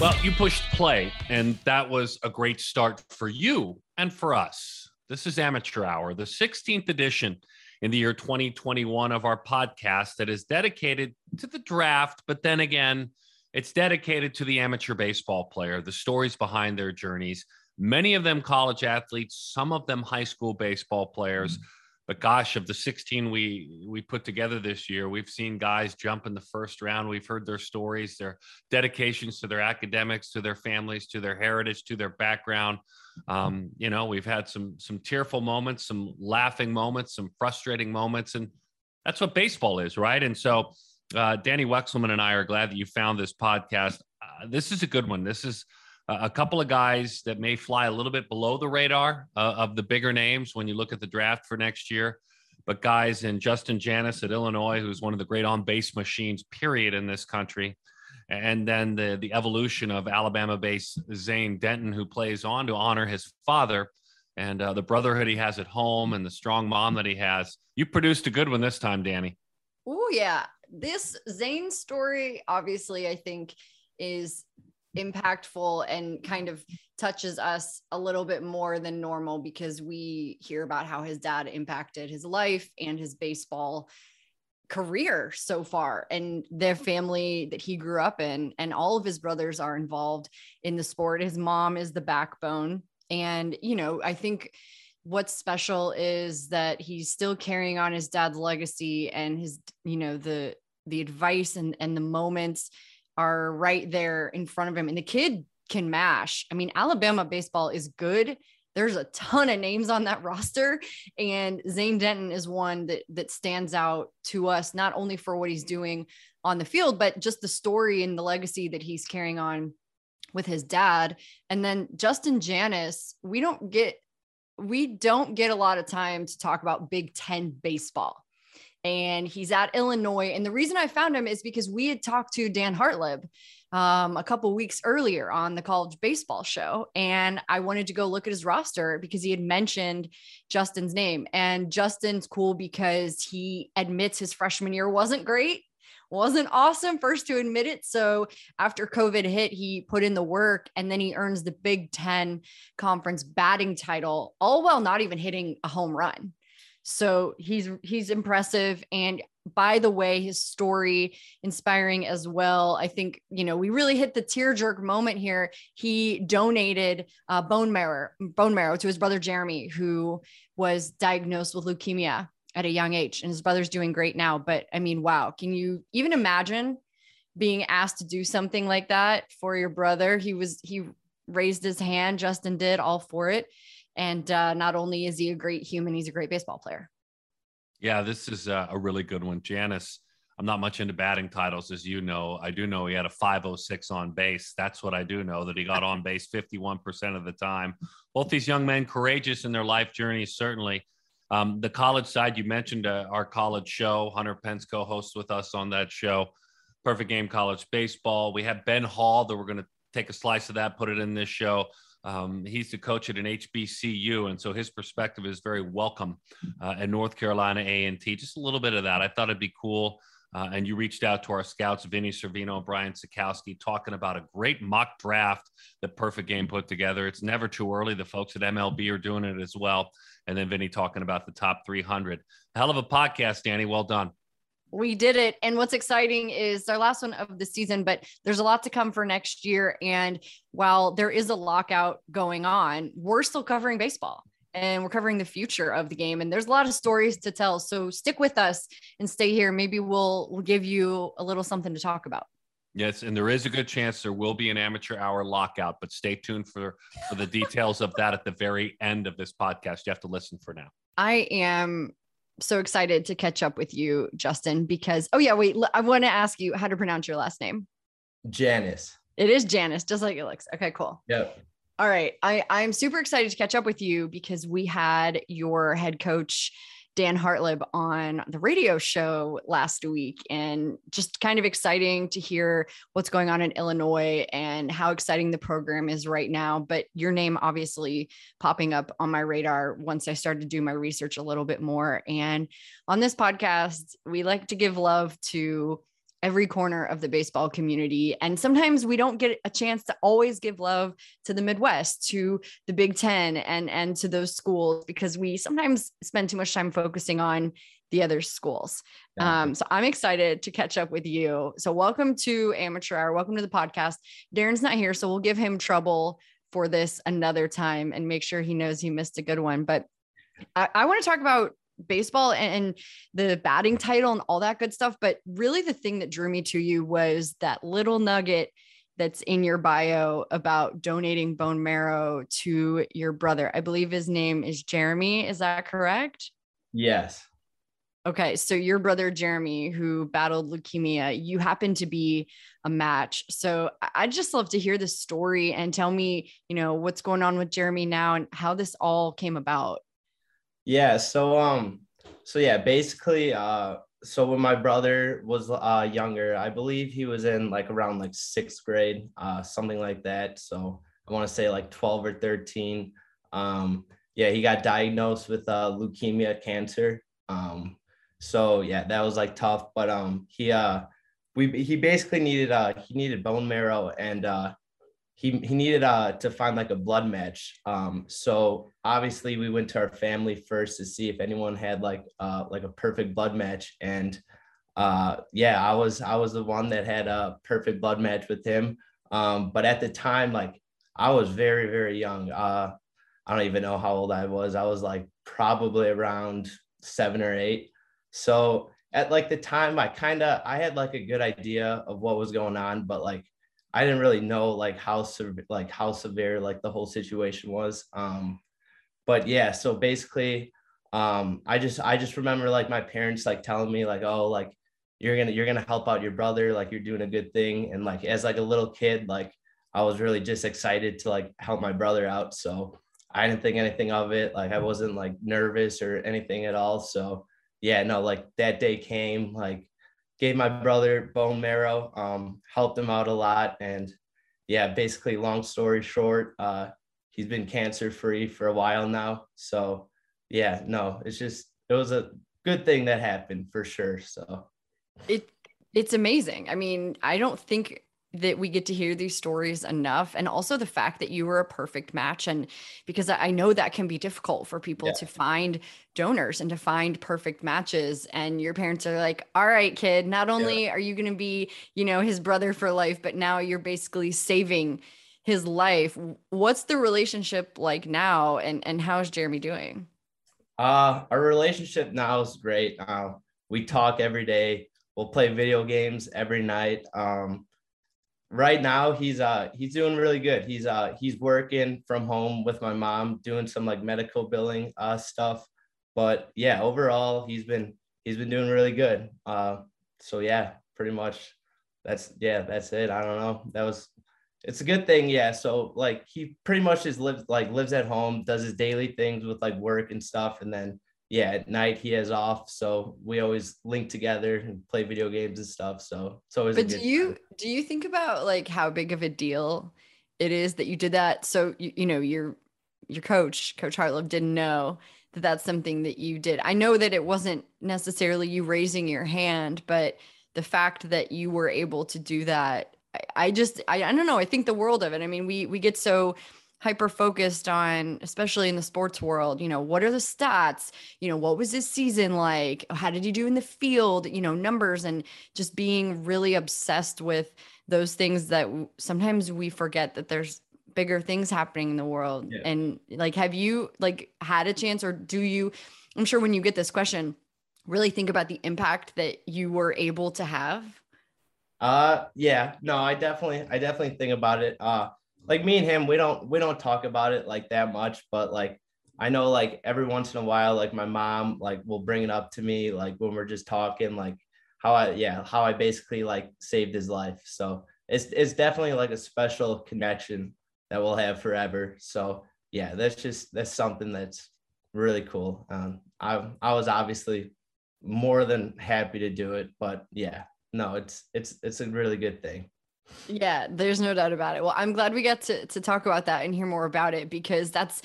Well, you pushed play, and that was a great start for you and for us. This is Amateur Hour, the 16th edition in the year 2021 of our podcast that is dedicated to the draft, but then again, it's dedicated to the amateur baseball player, the stories behind their journeys, many of them college athletes, some of them high school baseball players. Mm-hmm but gosh, of the 16 we we put together this year, we've seen guys jump in the first round. We've heard their stories, their dedications to their academics, to their families, to their heritage, to their background. Um, you know, we've had some some tearful moments, some laughing moments, some frustrating moments, and that's what baseball is, right? And so, uh, Dani Wexelman and I are glad that you found this podcast. Uh, this is a good one. This is a couple of guys that may fly a little bit below the radar uh, of the bigger names when you look at the draft for next year. But guys in Justin Janas at Illinois, who's one of the great on base machines, period, in this country. And then the, the evolution of Alabama based Zane Denton, who plays on to honor his father and uh, the brotherhood he has at home and the strong mom that he has. You produced a good one this time, Dani. Oh, yeah. This Zane story, obviously, I think is impactful and kind of touches us a little bit more than normal because we hear about how his dad impacted his life and his baseball career so far and their family that he grew up in. And all of his brothers are involved in the sport. His mom is the backbone. And you know i think what's special is that he's still carrying on his dad's legacy and his you know the the advice and and the moments are right there in front of him. And the kid can mash. I mean, Alabama baseball is good. There's a ton of names on that roster, and Zane Denton is one that that stands out to us not only for what he's doing on the field, but just the story and the legacy that he's carrying on with his dad. And then Justin Janas, we don't get we don't get a lot of time to talk about Big Ten baseball and he's at Illinois. And the reason I found him is because we had talked to Dan Hartleb um, a couple weeks earlier on the college baseball show, and I wanted to go look at his roster because he had mentioned Justin's name. And Justin's cool because he admits his freshman year wasn't great. Wasn't awesome, first to admit it. So after COVID hit, he put in the work and then he earns the Big Ten conference batting title, all while not even hitting a home run. So he's he's impressive. And by the way his story inspiring as well. I think you know we really hit the tear jerk moment here. He donated uh, bone marrow bone marrow to his brother jeremy who was diagnosed with leukemia at a young age. And his brother's doing great now. But i mean wow can you even imagine being asked to do something like that for your brother? He was he raised his hand justin did all for it and uh, not only is he a great human, he's a great baseball player. Yeah, this is a, really good one. Janas, I'm not much into batting titles, as you know. I do know he had a 506 on base. That's what I do know that he got on base 51% of the time. Both these young men, courageous in their life journeys, certainly. Um, the college side, you mentioned uh, our college show. Hunter Pence co hosts with us on that show. Perfect Game College Baseball. We have Ben Hall that we're going to take a slice of that, put it in this show. Um, he's the coach at an HBCU, and so his perspective is very welcome uh, at North Carolina A&T. Just a little bit of that. I thought it'd be cool. Uh, and you reached out to our scouts, Vinnie Cervino and Brian Sakowski, talking about a great mock draft that Perfect Game put together. It's never too early. The folks at MLB are doing it as well. And then Vinnie talking about the top 300. Hell of a podcast, Dani. Well done we did it. And what's exciting is our last one of the season, but there's a lot to come for next year. And while there is a lockout going on, we're still covering baseball and we're covering the future of the game. And there's a lot of stories to tell. So stick with us and stay here. Maybe we'll, we'll give you a little something to talk about. Yes, and there is a good chance there will be an amateur hour lockout, but stay tuned for for the details of that at the very end of this podcast. You have to listen for now. I am so excited to catch up with you, Justin, because, oh, yeah, wait, I want to ask you how to pronounce your last name. Janas. It is Janas, just like it looks. Okay, cool. Yep. All right. I, I'm super excited to catch up with you because we had your head coach Dan Hartleb on the radio show last week and just kind of exciting to hear what's going on in Illinois and how exciting the program is right now. But your name obviously popping up on my radar once I started to do my research a little bit more. And on this podcast, we like to give love to every corner of the baseball community. And sometimes we don't get a chance to always give love to the Midwest, to the Big Ten, and, and to those schools because we sometimes spend too much time focusing on the other schools. Um, so I'm excited to catch up with you. So welcome to Amateur Hour. Welcome to the podcast. Daron's not here, so we'll give him trouble for this another time and make sure he knows he missed a good one. But I, I want to talk about baseball and, and, the batting title and all that good stuff. But really, the thing that drew me to you was that little nugget that's in your bio about donating bone marrow to your brother. I believe his name is Jeremy. Is that correct? Yes. Okay, so your brother Jeremy, who battled leukemia, you happen to be a match. So I'd just love to hear the story and tell me, you know, what's going on with Jeremy now and how this all came about. Yeah. So um, so yeah, basically, uh, so when my brother was uh younger, I believe he was in like around like sixth grade, uh, something like that. So I want to say like twelve or thirteen. Um, yeah, he got diagnosed with uh, leukemia cancer. Um, so yeah, that was like tough. But um, he uh, we he basically needed uh he needed bone marrow and uh he he needed uh to find like a blood match. Um, so obviously we went to our family first to see if anyone had like uh like a perfect blood match. And uh yeah i was i was the one that had a perfect blood match with him. Um but at the time like i was very very young. Uh i don't even know how old i was. I was like probably around seven or eight. So at like the time I kind of I had like a good idea of what was going on, but like I didn't really know like how like how severe like the whole situation was. Um but yeah, so basically um I just I just remember like my parents like telling me like oh like you're gonna you're gonna help out your brother like you're doing a good thing and like as like a little kid like I was really just excited to like help my brother out so I didn't think anything of it like I wasn't like nervous or anything at all so yeah, no, like that day came, like gave my brother bone marrow, um, helped him out a lot. And yeah, basically long story short, uh, he's been cancer free for a while now. So yeah, no, it's just, it was a good thing that happened for sure. So it, it's amazing. I mean, I don't think that we get to hear these stories enough. And also the fact that you were a perfect match. And because i know that can be difficult for people yeah. to find donors and to find perfect matches. And your parents are like all right kid not only yeah. are you going to be you know his brother for life but now you're basically saving his life. What's the relationship like now? And and how's jeremy doing? Uh our relationship now is great. Uh, we talk every day. We'll play video games every night. Um right now he's uh he's doing really good. He's uh he's working from home with my mom doing some like medical billing uh stuff. But yeah, overall he's been he's been doing really good. Uh so yeah, pretty much that's yeah, that's it. I don't know. That was it's a good thing, yeah. So like he pretty much just lives like lives at home, does his daily things with like work and stuff, and then yeah, at night he has off, so we always link together and play video games and stuff. So it's always. But do you time. do you think about like how big of a deal it is that you did that? So you, you know your your coach, Coach Hartleb, didn't know that that's something that you did. I know that it wasn't necessarily you raising your hand, but the fact that you were able to do that, I, I just I, I don't know. I think the world of it. I mean, we we get so hyper focused on especially in the sports world you know what are the stats? You know what was this season like? How did you do in the field? You know numbers and just being really obsessed with those things that sometimes we forget that there's bigger things happening in the world. Yeah. and like have you like had a chance or do you i'm sure when you get this question really think about the impact that you were able to have? Uh yeah. No i definitely i definitely think about it. Uh like me and him, we don't we don't talk about it like that much, but like I know like every once in a while, like my mom like will bring it up to me like when we're just talking, like how I yeah, how I basically like saved his life. So it's it's definitely like a special connection that we'll have forever. So yeah, that's just that's something that's really cool. Um, I I was obviously more than happy to do it, but yeah, no, it's it's it's a really good thing. Yeah, there's no doubt about it. Well, I'm glad we got to, to talk about that and hear more about it because that's,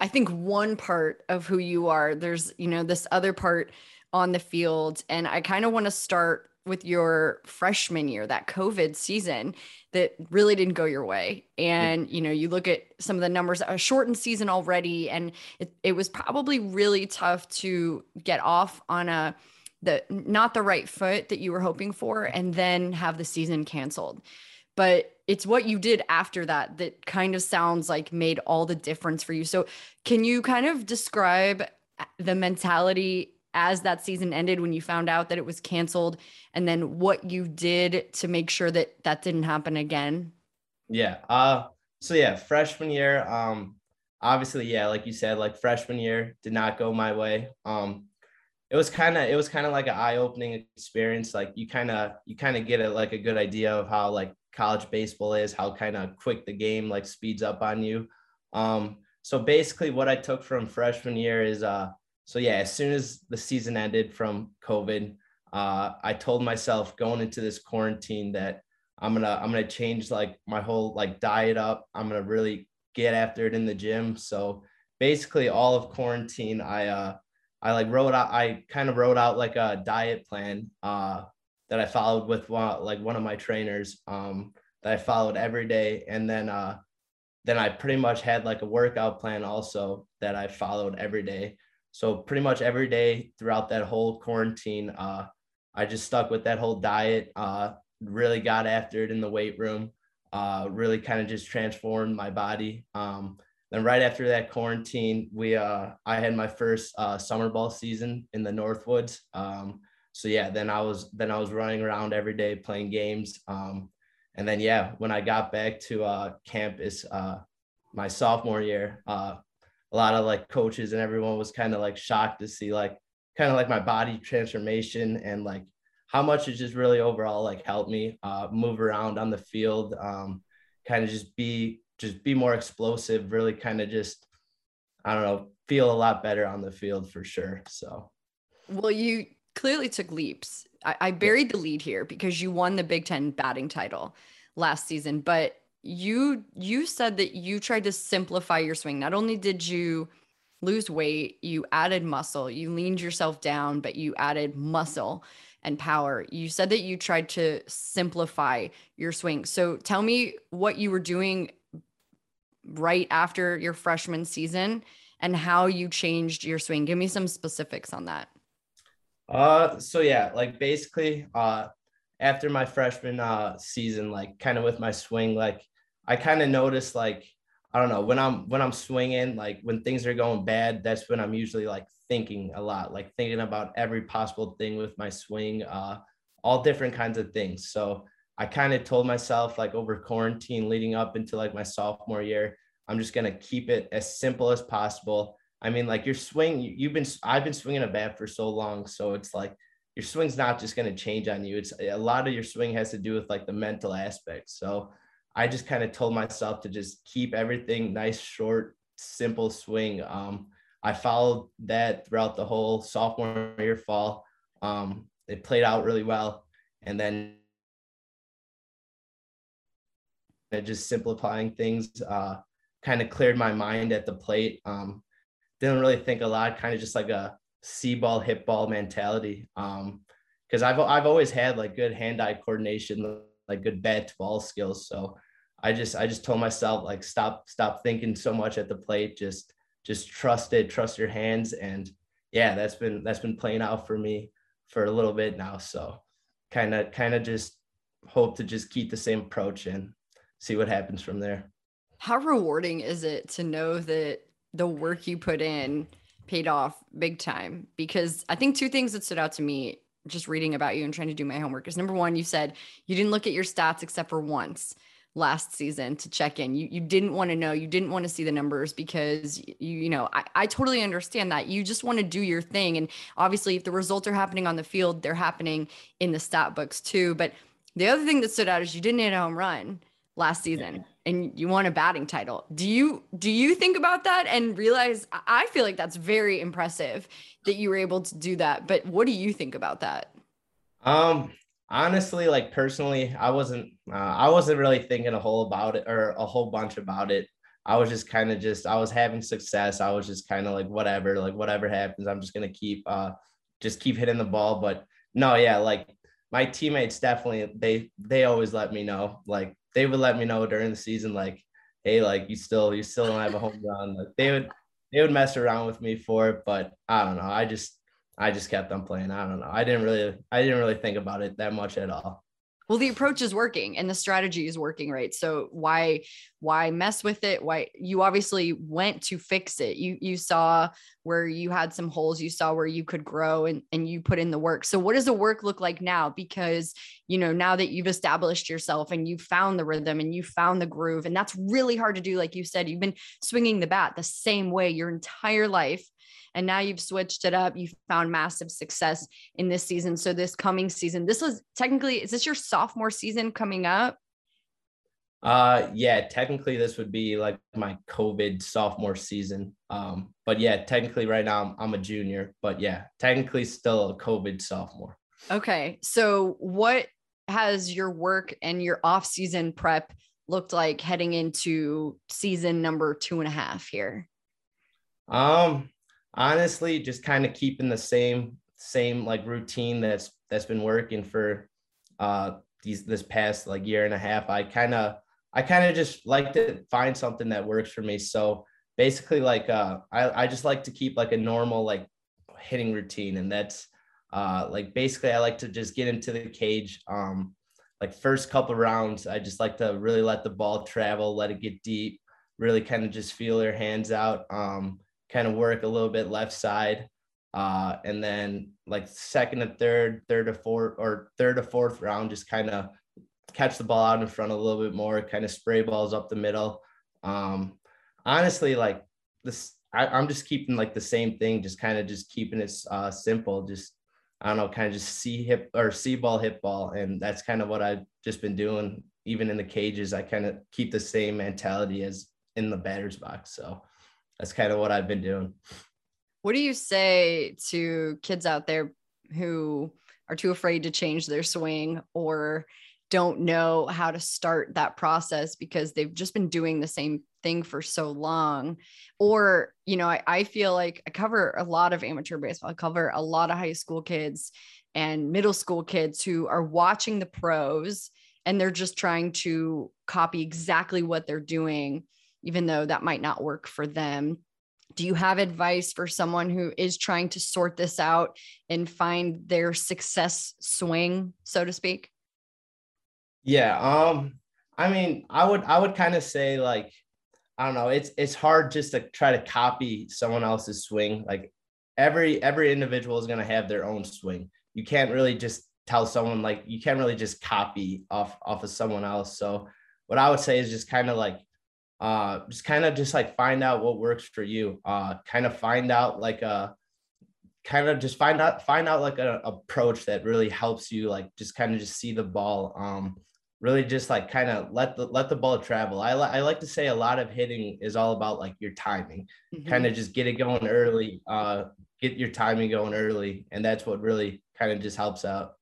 I think, one part of who you are. There's, you know, this other part on the field. And I kind of want to start with your freshman year, that COVID season that really didn't go your way. Mm. And, you know, you look at some of the numbers, a shortened season already, and it, it was probably really tough to get off on a, the not the right foot that you were hoping for and then have the season canceled. But it's what you did after that that kind of sounds like made all the difference for you. So can you kind of describe the mentality as that season ended when you found out that it was canceled and then what you did to make sure that that didn't happen again? Yeah uh so yeah freshman year um obviously yeah like you said like freshman year did not go my way. Um it was kind of it was kind of like an eye-opening experience like you kind of you kind of get a like a good idea of how like college baseball is how kind of quick the game like speeds up on you um so basically what i took from freshman year is uh so yeah, as soon as the season ended from COVID, uh, I told myself going into this quarantine that I'm gonna I'm gonna change like my whole like diet up. I'm gonna really get after it in the gym. So basically, all of quarantine, I uh, I like wrote out I kind of wrote out like a diet plan uh, that I followed with one like one of my trainers um, that I followed every day, and then uh, then I pretty much had like a workout plan also that I followed every day. So pretty much every day throughout that whole quarantine, uh, I just stuck with that whole diet. Uh, really got after it in the weight room. Uh, really kind of just transformed my body. Um, then right after that quarantine, we uh, I had my first uh, summer ball season in the Northwoods. Um, so yeah, then I was then I was running around every day playing games. Um, and then yeah, when I got back to uh, campus uh, my sophomore year, uh, a lot of like coaches and everyone was kind of like shocked to see like kind of like my body transformation and like how much it just really overall like helped me uh, move around on the field um, kind of just be just be more explosive really kind of just i don't know feel a lot better on the field for sure so well you clearly took leaps I, I buried the lead here because you won the big ten batting title last season but you you said that you tried to simplify your swing. Not only did you lose weight, you added muscle. You leaned yourself down, but you added muscle and power. You said that you tried to simplify your swing. So tell me what you were doing right after your freshman season and how you changed your swing. Give me some specifics on that. Uh so yeah, like basically uh after my freshman uh season like kind of with my swing like I kind of noticed like I don't know when I'm when I'm swinging like when things are going bad that's when I'm usually like thinking a lot like thinking about every possible thing with my swing uh all different kinds of things so I kind of told myself like over quarantine leading up into like my sophomore year I'm just going to keep it as simple as possible I mean like your swing you've been I've been swinging a bat for so long so it's like your swing's not just going to change on you it's a lot of your swing has to do with like the mental aspect so I just kind of told myself to just keep everything nice, short, simple swing. Um, I followed that throughout the whole sophomore year fall. Um, it played out really well. And then just simplifying things uh, kind of cleared my mind at the plate. Um, didn't really think a lot, kind of just like a see ball, hit ball mentality. Um, because I've I've always had like good hand-eye coordination, like good bat to ball skills. So I just I just told myself like stop stop thinking so much at the plate. Just just trust it, trust your hands, and yeah, that's been that's been playing out for me for a little bit now. So kind of kind of just hope to just keep the same approach and see what happens from there. How rewarding is it to know that the work you put in paid off big time? Because I think two things that stood out to me just reading about you and trying to do my homework is number one, you said you didn't look at your stats except for once last season to check in. You you didn't want to know, you didn't want to see the numbers because you you know, I, I totally understand that. You just want to do your thing. And obviously if the results are happening on the field, they're happening in the stat books too. But the other thing that stood out is you didn't hit a home run last season and you won a batting title. Do you do you think about that and realize I feel like that's very impressive that you were able to do that. But what do you think about that? Um honestly like personally i wasn't uh, i wasn't really thinking a whole about it or a whole bunch about it i was just kind of just i was having success i was just kind of like whatever like whatever happens i'm just gonna keep uh just keep hitting the ball but no yeah like my teammates definitely they they always let me know. Like they would let me know during the season, like, hey, like you still you still don't have a home run. Like they would they would mess around with me for it, but I don't know. I just I just kept on playing. I don't know. I didn't really I didn't really think about it that much at all well the approach is working and the strategy is working right? So why why mess with it? Why you obviously went to fix it. You you saw where you had some holes. You saw where you could grow and and you put in the work. So what does the work look like now? Because you know now that you've established yourself and you found the rhythm and you found the groove and that's really hard to do like you said you've been swinging the bat the same way your entire life and now you've switched it up. You found massive success in this season. So this coming season this was technically is this your sophomore season coming up? Uh yeah technically this would be like my covid sophomore season. Um but yeah technically right now I'm, I'm a junior but yeah technically still a covid sophomore. Okay so what has your work and your off season prep looked like heading into season number two and a half here? Um honestly just kind of keeping the same same like routine that's that's been working for uh these this past like year and a half i kind of i kind of just like to find something that works for me. So basically like uh I, I just like to keep like a normal like hitting routine and that's uh like basically i like to just get into the cage um like first couple rounds i just like to really let the ball travel let it get deep really kind of just feel your hands out um kind of work a little bit left side. Uh, and then like second to third, third to fourth, or third to fourth round, just kind of catch the ball out in front a little bit more, kind of spray balls up the middle. Um, honestly, like this, I, am just keeping like the same thing, just kind of just keeping it uh, simple. Just I don't know, kind of just see hip or see ball, hit ball, and that's kind of what I've just been doing. Even in the cages, I kind of keep the same mentality as in the batter's box. So that's kind of what I've been doing. What do you say to kids out there who are too afraid to change their swing or don't know how to start that process because they've just been doing the same thing for so long? Or you know I, I, feel like i cover a lot of amateur baseball. I cover a lot of high school kids and middle school kids who are watching the pros and they're just trying to copy exactly what they're doing even though that might not work for them. Do you have advice for someone who is trying to sort this out and find their success swing, so to speak? Yeah, um I mean, I would I would kind of say like I don't know, it's it's hard just to try to copy someone else's swing. Like every every individual is going to have their own swing. You can't really just tell someone like you can't really just copy off off of someone else. So what I would say is just kind of like uh just kind of just like find out what works for you uh kind of find out like a kind of just find out find out like an approach that really helps you like just kind of just see the ball um really just like kind of let the let the ball travel I, li- I like to say a lot of hitting is all about like your timing mm-hmm. kind of just get it going early uh get your timing going early and that's what really kind of just helps out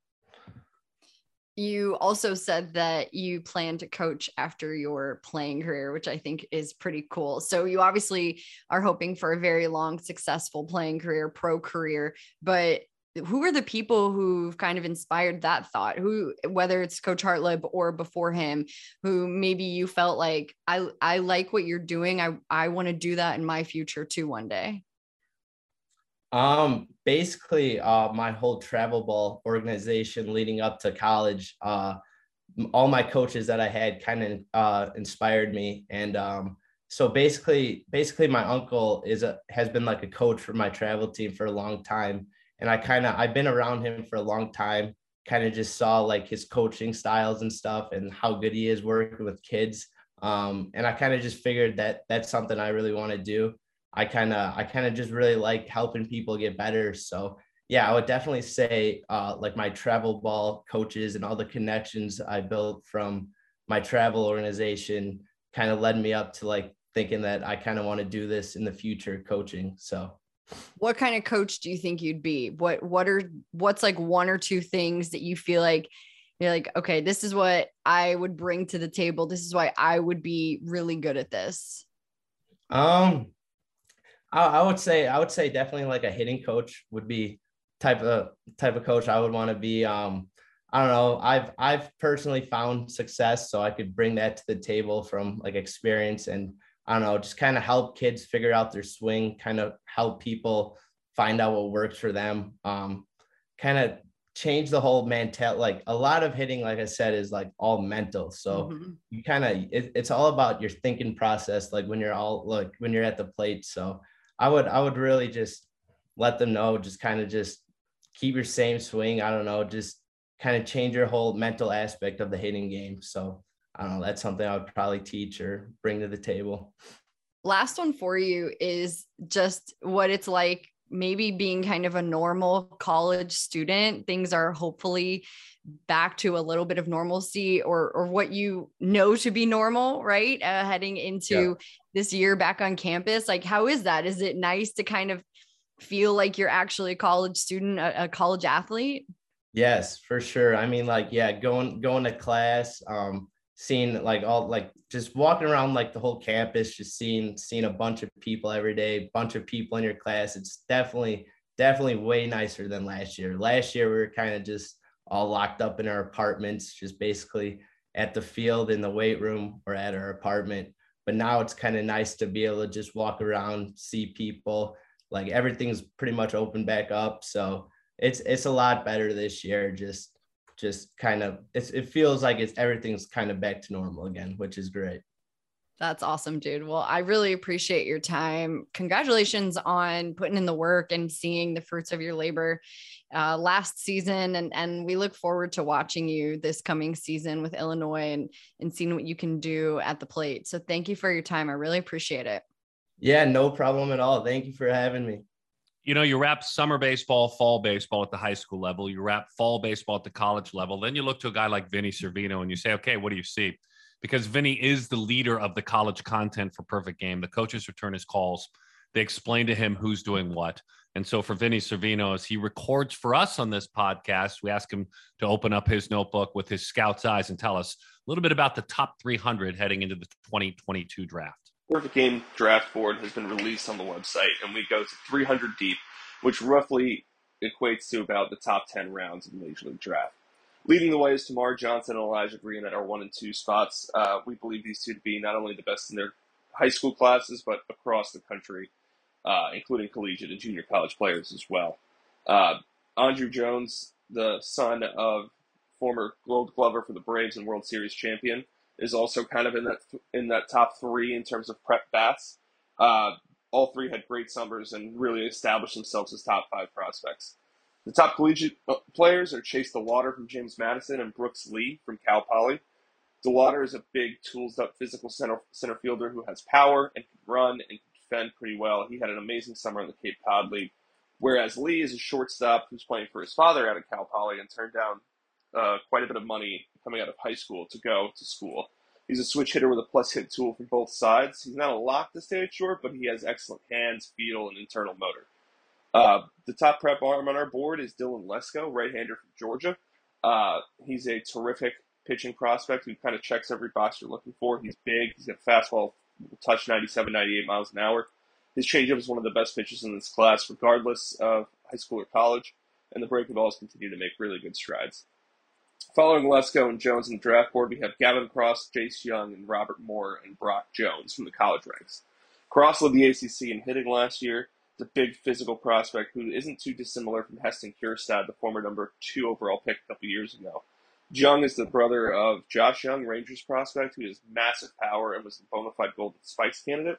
you also said that you plan to coach after your playing career, which I think is pretty cool. So you obviously are hoping for a very long, successful playing career, pro career, but who are the people who've kind of inspired that thought? Who whether it's coach hartleb or before him who maybe you felt like i i like what you're doing. I i want to do that in my future too one day um, basically, uh, my whole travel ball organization leading up to college, uh, all my coaches that I had kind of uh, inspired me, and um, so basically, basically, my uncle is a has been like a coach for my travel team for a long time, and I kind of I've been around him for a long time. Kind of just saw like his coaching styles and stuff, and how good he is working with kids. Um, and I kind of just figured that that's something I really want to do. I kind of I kind of just really like helping people get better. So yeah, I would definitely say uh, like my travel ball coaches and all the connections I built from my travel organization kind of led me up to like thinking that I kind of want to do this in the future coaching. So what kind of coach do you think you'd be? What what are what's like one or two things that you feel like you're like, okay, this is what I would bring to the table. This is why I would be really good at this. Um I, I would say I would say definitely like a hitting coach would be type of type of coach I would want to be. Um, I don't know. I've I've personally found success, so I could bring that to the table from like experience and I don't know, just kind of help kids figure out their swing, kind of help people find out what works for them. Um, kind of change the whole mental. Like a lot of hitting, like I said, is like all mental. So mm-hmm. you kind of it, it's all about your thinking process. Like when you're all like when you're at the plate. So I would I would really just let them know, just kind of just keep your same swing. I don't know, just kind of change your whole mental aspect of the hitting game. So I don't know, that's something I would probably teach or bring to the table. Last one for you is just what it's like maybe being kind of a normal college student. Things are hopefully back to a little bit of normalcy or or what you know to be normal, right? Uh, heading into yeah. this year back on campus. Like how is that? Is it nice to kind of feel like you're actually a college student, a, a college athlete? Yes, for sure. I mean, like, yeah, going going to class, um, seeing like all like just walking around like the whole campus, just seeing seeing a bunch of people every day, bunch of people in your class. It's definitely definitely way nicer than last year. Last year we were kind of just all locked up in our apartments, just basically at the field in the weight room or at our apartment. But now it's kind of nice to be able to just walk around, see people. Like everything's pretty much open back up. So it's it's a lot better this year. Just just kind of it's, it feels like it's everything's kind of back to normal again, which is great. That's awesome, dude. Well, I really appreciate your time. Congratulations on putting in the work and seeing the fruits of your labor uh, last season. And, and we look forward to watching you this coming season with Illinois and, and seeing what you can do at the plate. So thank you for your time. I really appreciate it. Yeah, no problem at all. Thank you for having me you know, you wrap summer baseball, fall baseball at the high school level, you wrap fall baseball at the college level. Then you look to a guy like Vinnie Cervino and you say, okay, what do you see? Because Vinnie is the leader of the college content for Perfect Game. The coaches return his calls, they explain to him who's doing what. And so for Vinnie Cervino, as he records for us on this podcast, we ask him to open up his notebook with his scout's eyes and tell us a little bit about the top 300 heading into the 2022 draft. Perfect Game draft board has been released on the website, and we go to 300 deep, which roughly equates to about the top 10 rounds of the Major League Draft. Leading the way is Termarr Johnson and Elijah Green at our one and two spots. Uh, we believe these two to be not only the best in their high school classes, but across the country, uh, including collegiate and junior college players as well. Uh, Andruw Jones, the son of former Gold Glover for the Braves and World Series champion, is also kind of in that in that top three in terms of prep bats. Uh, all three had great summers and really established themselves as top five prospects. The top collegiate uh, players are Chase DeLauter from James Madison and Brooks Lee from Cal Poly. DeWater is a big, tools up physical center, center fielder who has power and can run and can defend pretty well. He had an amazing summer in the Cape Cod League. Whereas Lee is a shortstop who's playing for his father out of Cal Poly and turned down uh, quite a bit of money coming out of high school to go to school. He's a switch hitter with a plus hit tool from both sides. He's not a lock to stay at short, but he has excellent hands, feel, and internal motor. Uh, the top prep arm on our board is Dylan Lesko, right-hander from Georgia. Uh, he's a terrific pitching prospect who kind of checks every box you're looking for. He's big. He's got fastball, touch 97, 98 miles an hour. His changeup is one of the best pitches in this class, regardless of high school or college. And the breaking balls continue to make really good strides. Following Lesko and Jones in the draft board, we have Gavin Cross, Jace Jung, and Robert Moore and Brock Jones from the college ranks. Cross led the ACC in hitting last year. A big physical prospect who isn't too dissimilar from Heston Kjerstad, the former number two overall pick a couple years ago. Jung is the brother of Josh Jung, Rangers prospect, who has massive power and was a bona fide Golden Spikes candidate.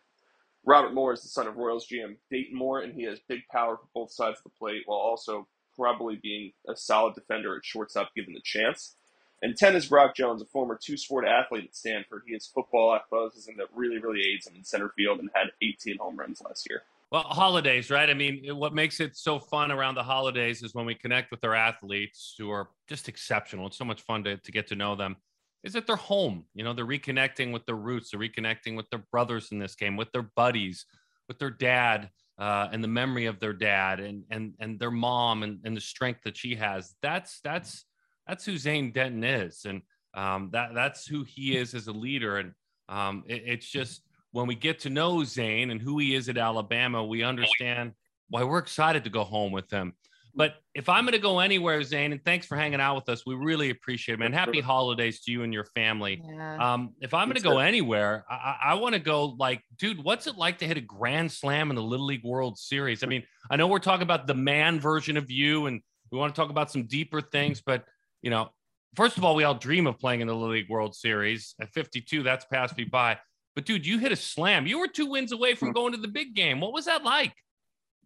Robert Moore is the son of Royals GM Dayton Moore, and he has big power for both sides of the plate while also probably being a solid defender at shortstop given the chance. And 10 is Brock Jones, a former two sport athlete at Stanford. He has football athleticism that really, really aids him in center field and had 18 home runs last year. Well, holidays, right? I mean, what makes it so fun around the holidays is when we connect with our athletes who are just exceptional. It's so much fun to, to get to know them. Is that they're home? You know, they're reconnecting with their roots, they're reconnecting with their brothers in this game, with their buddies, with their dad uh, and the memory of their dad and and and their mom and, and the strength that she has. That's that's that's who Zane Denton is, and um, that that's who he is as a leader. And um, it, it's just when we get to know Zane and who he is at Alabama, we understand why we're excited to go home with him. But if I'm going to go anywhere, Zane, and thanks for hanging out with us, we really appreciate it, man. Happy holidays to you and your family. Yeah. Um, if I'm going to go anywhere, I, I want to go like, dude, what's it like to hit a grand slam in the Little League World Series? I mean, I know we're talking about the man version of you, and we want to talk about some deeper things, but you know, first of all, we all dream of playing in the Little League World Series. At 52, that's passed me by. But dude, you hit a slam. You were two wins away from hmm. going to the big game. What was that like?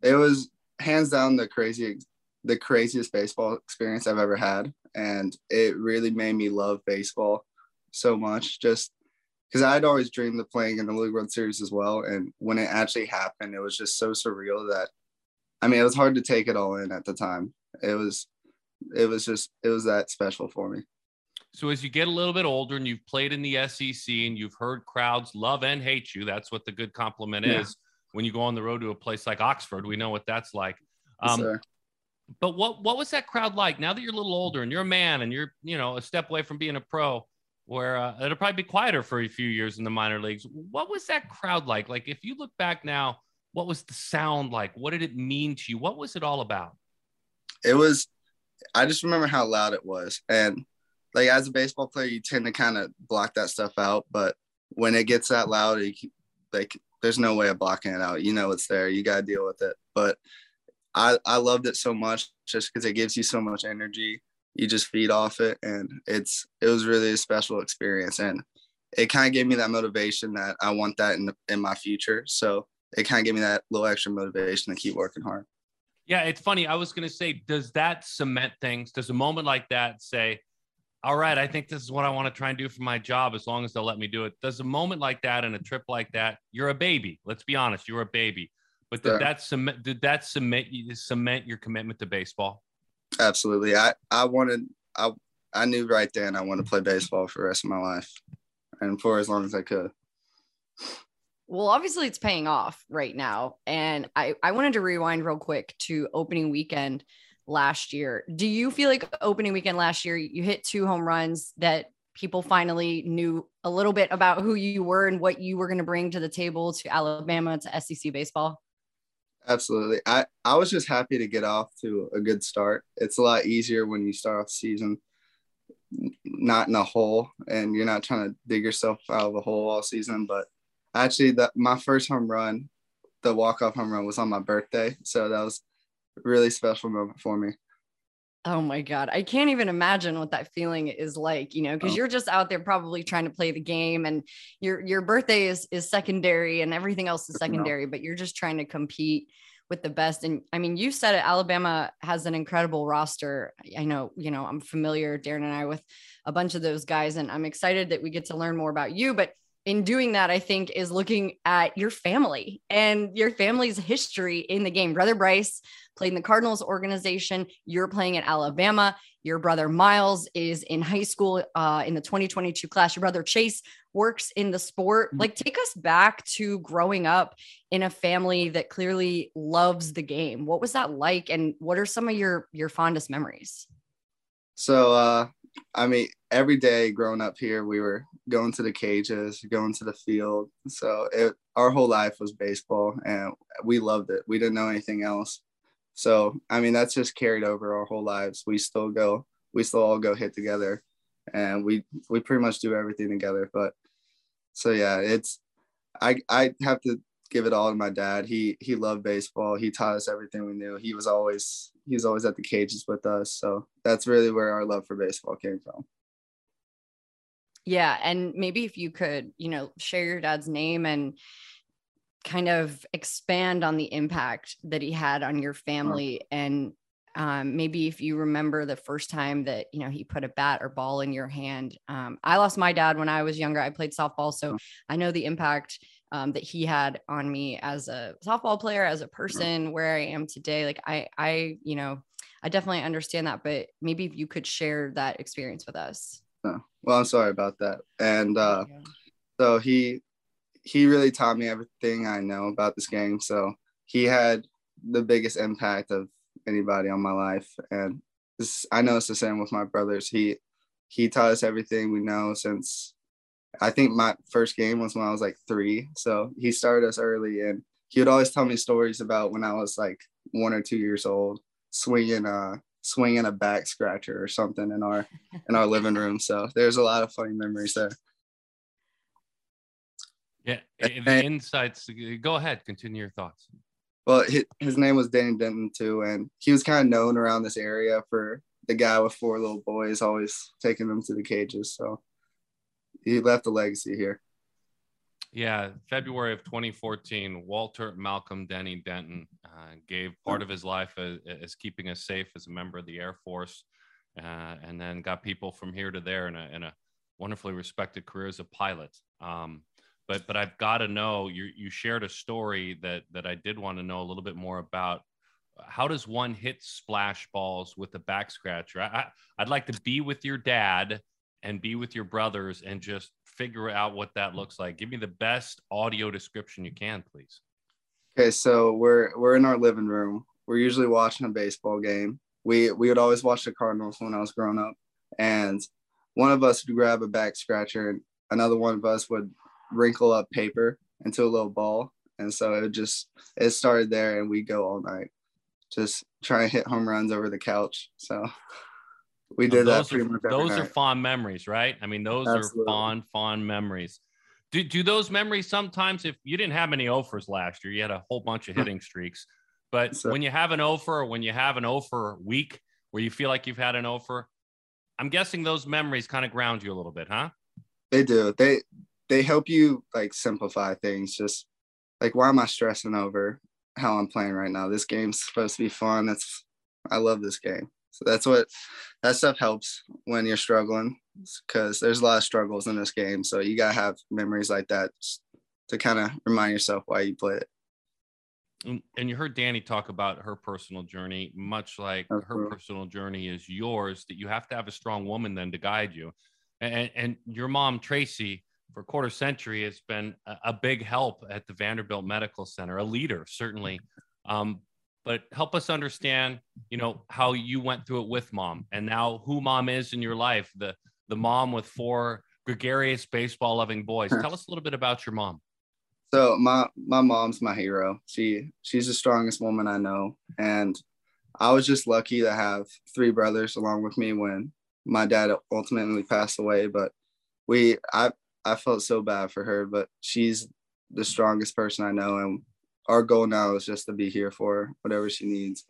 It was hands down the crazy the craziest baseball experience I've ever had. And it really made me love baseball so much just because I'd always dreamed of playing in the League World Series as well. And when it actually happened, it was just so surreal that I mean, it was hard to take it all in at the time. It was, it was just, it was that special for me. So as you get a little bit older and you've played in the SEC and you've heard crowds love and hate you, that's what the good compliment yeah. is. When you go on the road to a place like Oxford, we know what that's like. Um, yes, but what what was that crowd like? Now that you're a little older and you're a man and you're you know a step away from being a pro, where uh, it'll probably be quieter for a few years in the minor leagues. What was that crowd like? Like if you look back now, what was the sound like? What did it mean to you? What was it all about? It was. I just remember how loud it was, and like as a baseball player, you tend to kind of block that stuff out. But when it gets that loud, it, like there's no way of blocking it out. You know it's there. You got to deal with it. But I, I loved it so much just because it gives you so much energy. You just feed off it, and it's it was really a special experience, and it kind of gave me that motivation that I want that in the, in my future. So it kind of gave me that little extra motivation to keep working hard. Yeah, it's funny. I was to say, does that cement things? Does a moment like that say, all right, I think this is what I want to try and do for my job as long as they'll let me do it? Does a moment like that and a trip like that, you're a baby. Let's be honest, you're a baby. But did that cement did that cement you cement your commitment to baseball? Absolutely. I I wanted I I knew right then I wanted to play baseball for the rest of my life and for as long as I could. Well, obviously it's paying off right now. And I, I wanted to rewind real quick to opening weekend last year. Do you feel like opening weekend last year, you hit two home runs that people finally knew a little bit about who you were and what you were going to bring to the table to Alabama, to SEC baseball? Absolutely. I, I was just happy to get off to a good start. It's a lot easier when you start off season not in a hole and you're not trying to dig yourself out of a hole all season. But actually that my first home run, the walk-off home run was on my birthday. So that was really special moment for me. Oh my God. I can't even imagine what that feeling is like, you know, because oh. you're just out there probably trying to play the game and your your birthday is is secondary and everything else is secondary, no. but you're just trying to compete with the best. And I mean, you said it, Alabama has an incredible roster. I know, you know, I'm familiar, Daron and I, with a bunch of those guys, and I'm excited that we get to learn more about you. But in doing that, I think is looking at your family and your family's history in the game. Brother Bryce played in the Cardinals organization. You're playing at Alabama. Your brother Miles is in high school uh, in the 2022 class. Your brother Chase works in the sport. Mm-hmm. Like, take us back to growing up in a family that clearly loves the game. What was that like, and what are some of your your fondest memories? So, uh, I mean, every day growing up here, we were going to the cages, going to the field. So it, our whole life was baseball, and we loved it. We didn't know anything else. So I mean, that's just carried over our whole lives. We still go, we still all go hit together, and we we pretty much do everything together. But so yeah, it's I I have to give it all to my dad. He he loved baseball. He taught us everything we knew. He was always he was always at the cages with us. So that's really where our love for baseball came from. Yeah, and maybe if you could, you know, share your dad's name and kind of expand on the impact that he had on your family and um, maybe if you remember the first time that you know he put a bat or ball in your hand um, i lost my dad when i was younger i played softball so i know the impact um, that he had on me as a softball player as a person where i am today like i i you know i definitely understand that but maybe if you could share that experience with us oh, well i'm sorry about that and uh, so he he really taught me everything I know about this game. So he had the biggest impact of anybody on my life. And this, I know it's the same with my brothers. He he taught us everything we know since I think my first game was when I was like three. So he started us early and he would always tell me stories about when I was like one or two years old swinging a swinging a back scratcher or something in our in our living room. So there's a lot of funny memories there. Yeah, the insights. Uh, go ahead, continue your thoughts. Well, his name was Danny Denton too, and he was kind of known around this area for the guy with four little boys, always taking them to the cages. So he left a legacy here. Yeah, February of 2014, Walter Malcolm Denny Denton uh, gave part of his life as, as, keeping us safe as a member of the Air Force, uh, and then got people from here to there in a, in a wonderfully respected career as a pilot. Um, but but I've got to know you you shared a story that that I did want to know a little bit more about. How does one hit splash balls with a back scratcher? I, I'd like to be with your dad and be with your brothers and just figure out what that looks like. Give me the best audio description you can, please. Okay, so we're we're in our living room. We're usually watching a baseball game. We we would always watch the Cardinals when I was growing up, and one of us would grab a back scratcher, and another one of us would wrinkle up paper into a little ball, and so it just it started there, and we go all night, just try and hit home runs over the couch. So we did those that. Are, those night. are fond memories, right? I mean, those Absolutely. are fond, fond memories. Do, do those memories sometimes, if you didn't have any offers last year, you had a whole bunch of hitting streaks, but so, when you have an offer when you have an offer week where you feel like you've had an offer, I'm guessing those memories kind of ground you a little bit, huh? They do. They they help you like simplify things. Just like why am I stressing over how I'm playing right now? This game's supposed to be fun. That's I love this game. So that's what that stuff helps when you're struggling because there's a lot of struggles in this game. So you gotta have memories like that to kind of remind yourself why you play it. And you heard Dani talk about her personal journey, much like that's her cool. personal journey is yours, that you have to have a strong woman then to guide you. And, and your mom, Tracy, for a quarter century has been a, a, big help at the Vanderbilt Medical Center, a leader, certainly. Um, but help us understand, you know, how you went through it with mom and now who mom is in your life, the the mom with four gregarious baseball loving boys. Tell us a little bit about your mom. So my my mom's my hero. She she's the strongest woman I know. And I was just lucky to have three brothers along with me when my dad ultimately passed away. But we I I felt so bad for her, but she's the strongest person I know and our goal now is just to be here for her, whatever she needs.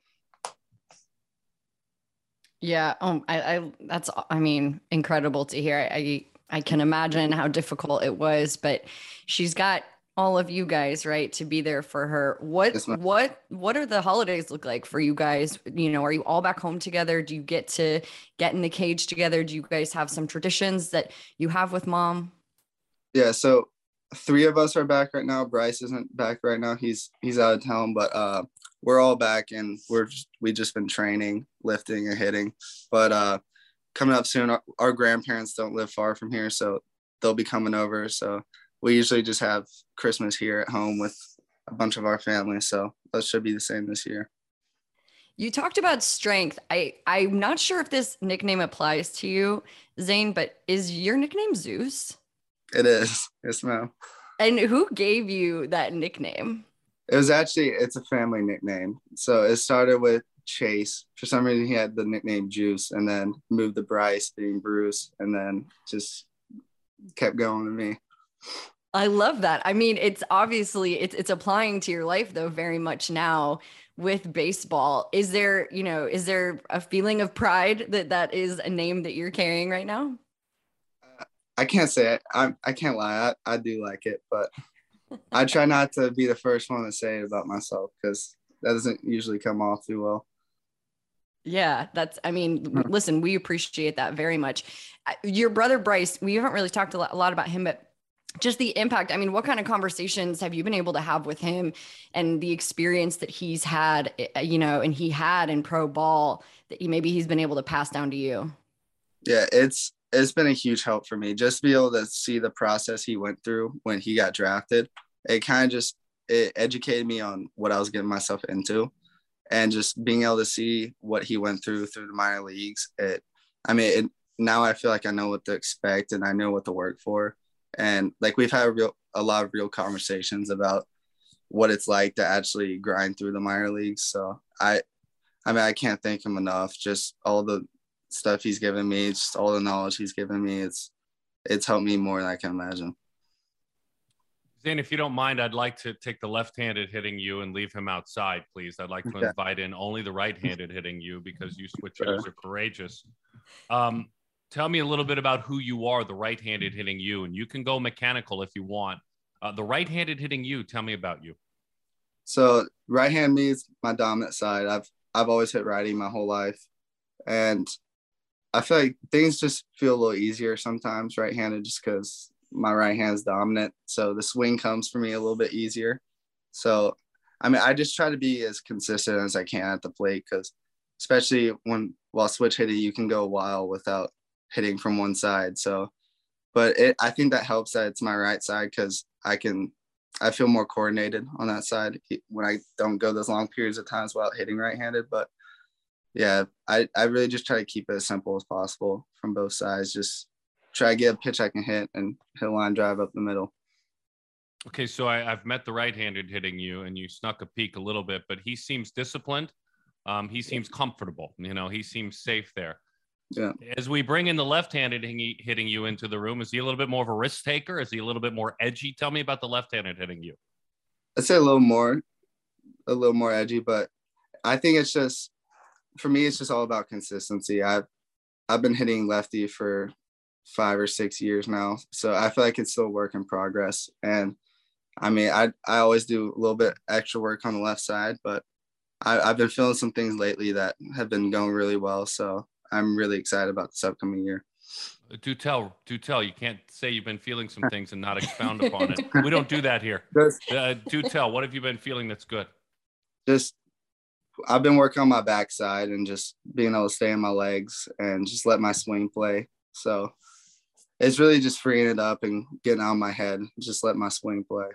Yeah. Oh, I, I that's I mean, incredible to hear. I I can imagine how difficult it was, but she's got all of you guys, right, to be there for her. What yes, what what are the holidays look like for you guys? You know, are you all back home together? Do you get to get in the cage together? Do you guys have some traditions that you have with mom? Yeah, so three of us are back right now. Bryce isn't back right now. He's he's out of town, but uh, we're all back and we're just, we just been training, lifting and hitting. But uh, coming up soon, our, our, grandparents don't live far from here, so they'll be coming over. So we usually just have Christmas here at home with a bunch of our family. So that should be the same this year. You talked about strength. I I'm not sure if this nickname applies to you, Zane, but is your nickname Zeus? It is. Yes, ma'am. And who gave you that nickname? It was actually it's a family nickname. So it started with Chase. For some reason, he had the nickname Juice, and then moved to Bryce being Bruce, and then just kept going to me. I love that. I mean, it's obviously it's it's applying to your life though very much now with baseball. Is there, you know, is there a feeling of pride that that is a name that you're carrying right now? I can't say it. I I can't lie. I, I do like it, but I try not to be the first one to say it about myself because that doesn't usually come off too well. Yeah, that's, I mean, listen, we appreciate that very much. Your brother Bryce, we haven't really talked a lot, a lot about him, but just the impact. I mean, what kind of conversations have you been able to have with him and the experience that he's had, eh, you know, and he had in pro ball that he, maybe he's been able to pass down to you? Yeah, it's it's been a huge help for me just to be able to see the process he went through when he got drafted. It kind of just it educated me on what I was getting myself into, and just being able to see what he went through through the minor leagues. It, I mean, it, now I feel like I know what to expect and I know what to work for. And like we've had a real a lot of real conversations about what it's like to actually grind through the minor leagues. So I I mean, I can't thank him enough. Just all the stuff he's given me, just all the knowledge he's given me. It's it's helped me more than I can imagine. Zane, if you don't mind, I'd like to take the left-handed hitting you and leave him outside, please. I'd like to Okay. invite in only the right-handed hitting you because you switch hitters are courageous. Um, tell me a little bit about who you are, the right-handed hitting you, and you can go mechanical if you want. Uh, the right-handed hitting you, tell me about you. So right hand me is my dominant side. I've I've always hit righty my whole life, and I feel like things just feel a little easier sometimes right handed just because my right hand's dominant. So the swing comes for me a little bit easier. So I mean I just try to be as consistent as I can at the plate because especially when while switch hitting you can go a while without hitting from one side. So but it I think that helps that it's my right side because I can I feel more coordinated on that side when I don't go those long periods of times without hitting right-handed. But yeah, I, I really just try to keep it as simple as possible from both sides. Just try to get a pitch I can hit and hit a line drive up the middle. Okay, so I, I've met the right-handed hitting you, and you snuck a peek a little bit, but he seems disciplined. Um, he seems comfortable. You know, he seems safe there. Yeah. As we bring in the left-handed hitting you into the room, is he a little bit more of a risk taker? Is he a little bit more edgy? Tell me about the left-handed hitting you. I'd say a little more, a little more edgy, but I think it's just for me, it's just all about consistency. I've I've been hitting lefty for five or six years now, so I feel like it's still a work in progress. And I mean, I I always do a little bit extra work on the left side, but I, I've been feeling some things lately that have been going really well. So I'm really excited about this upcoming year. Do tell, do tell. You can't say you've been feeling some things and not expound upon it. We don't do that here. Just, Uh, do tell. What have you been feeling that's good? just I've been working on my backside and just being able to stay in my legs and just let my swing play. So it's really just freeing it up and getting out of my head. Just let my swing play.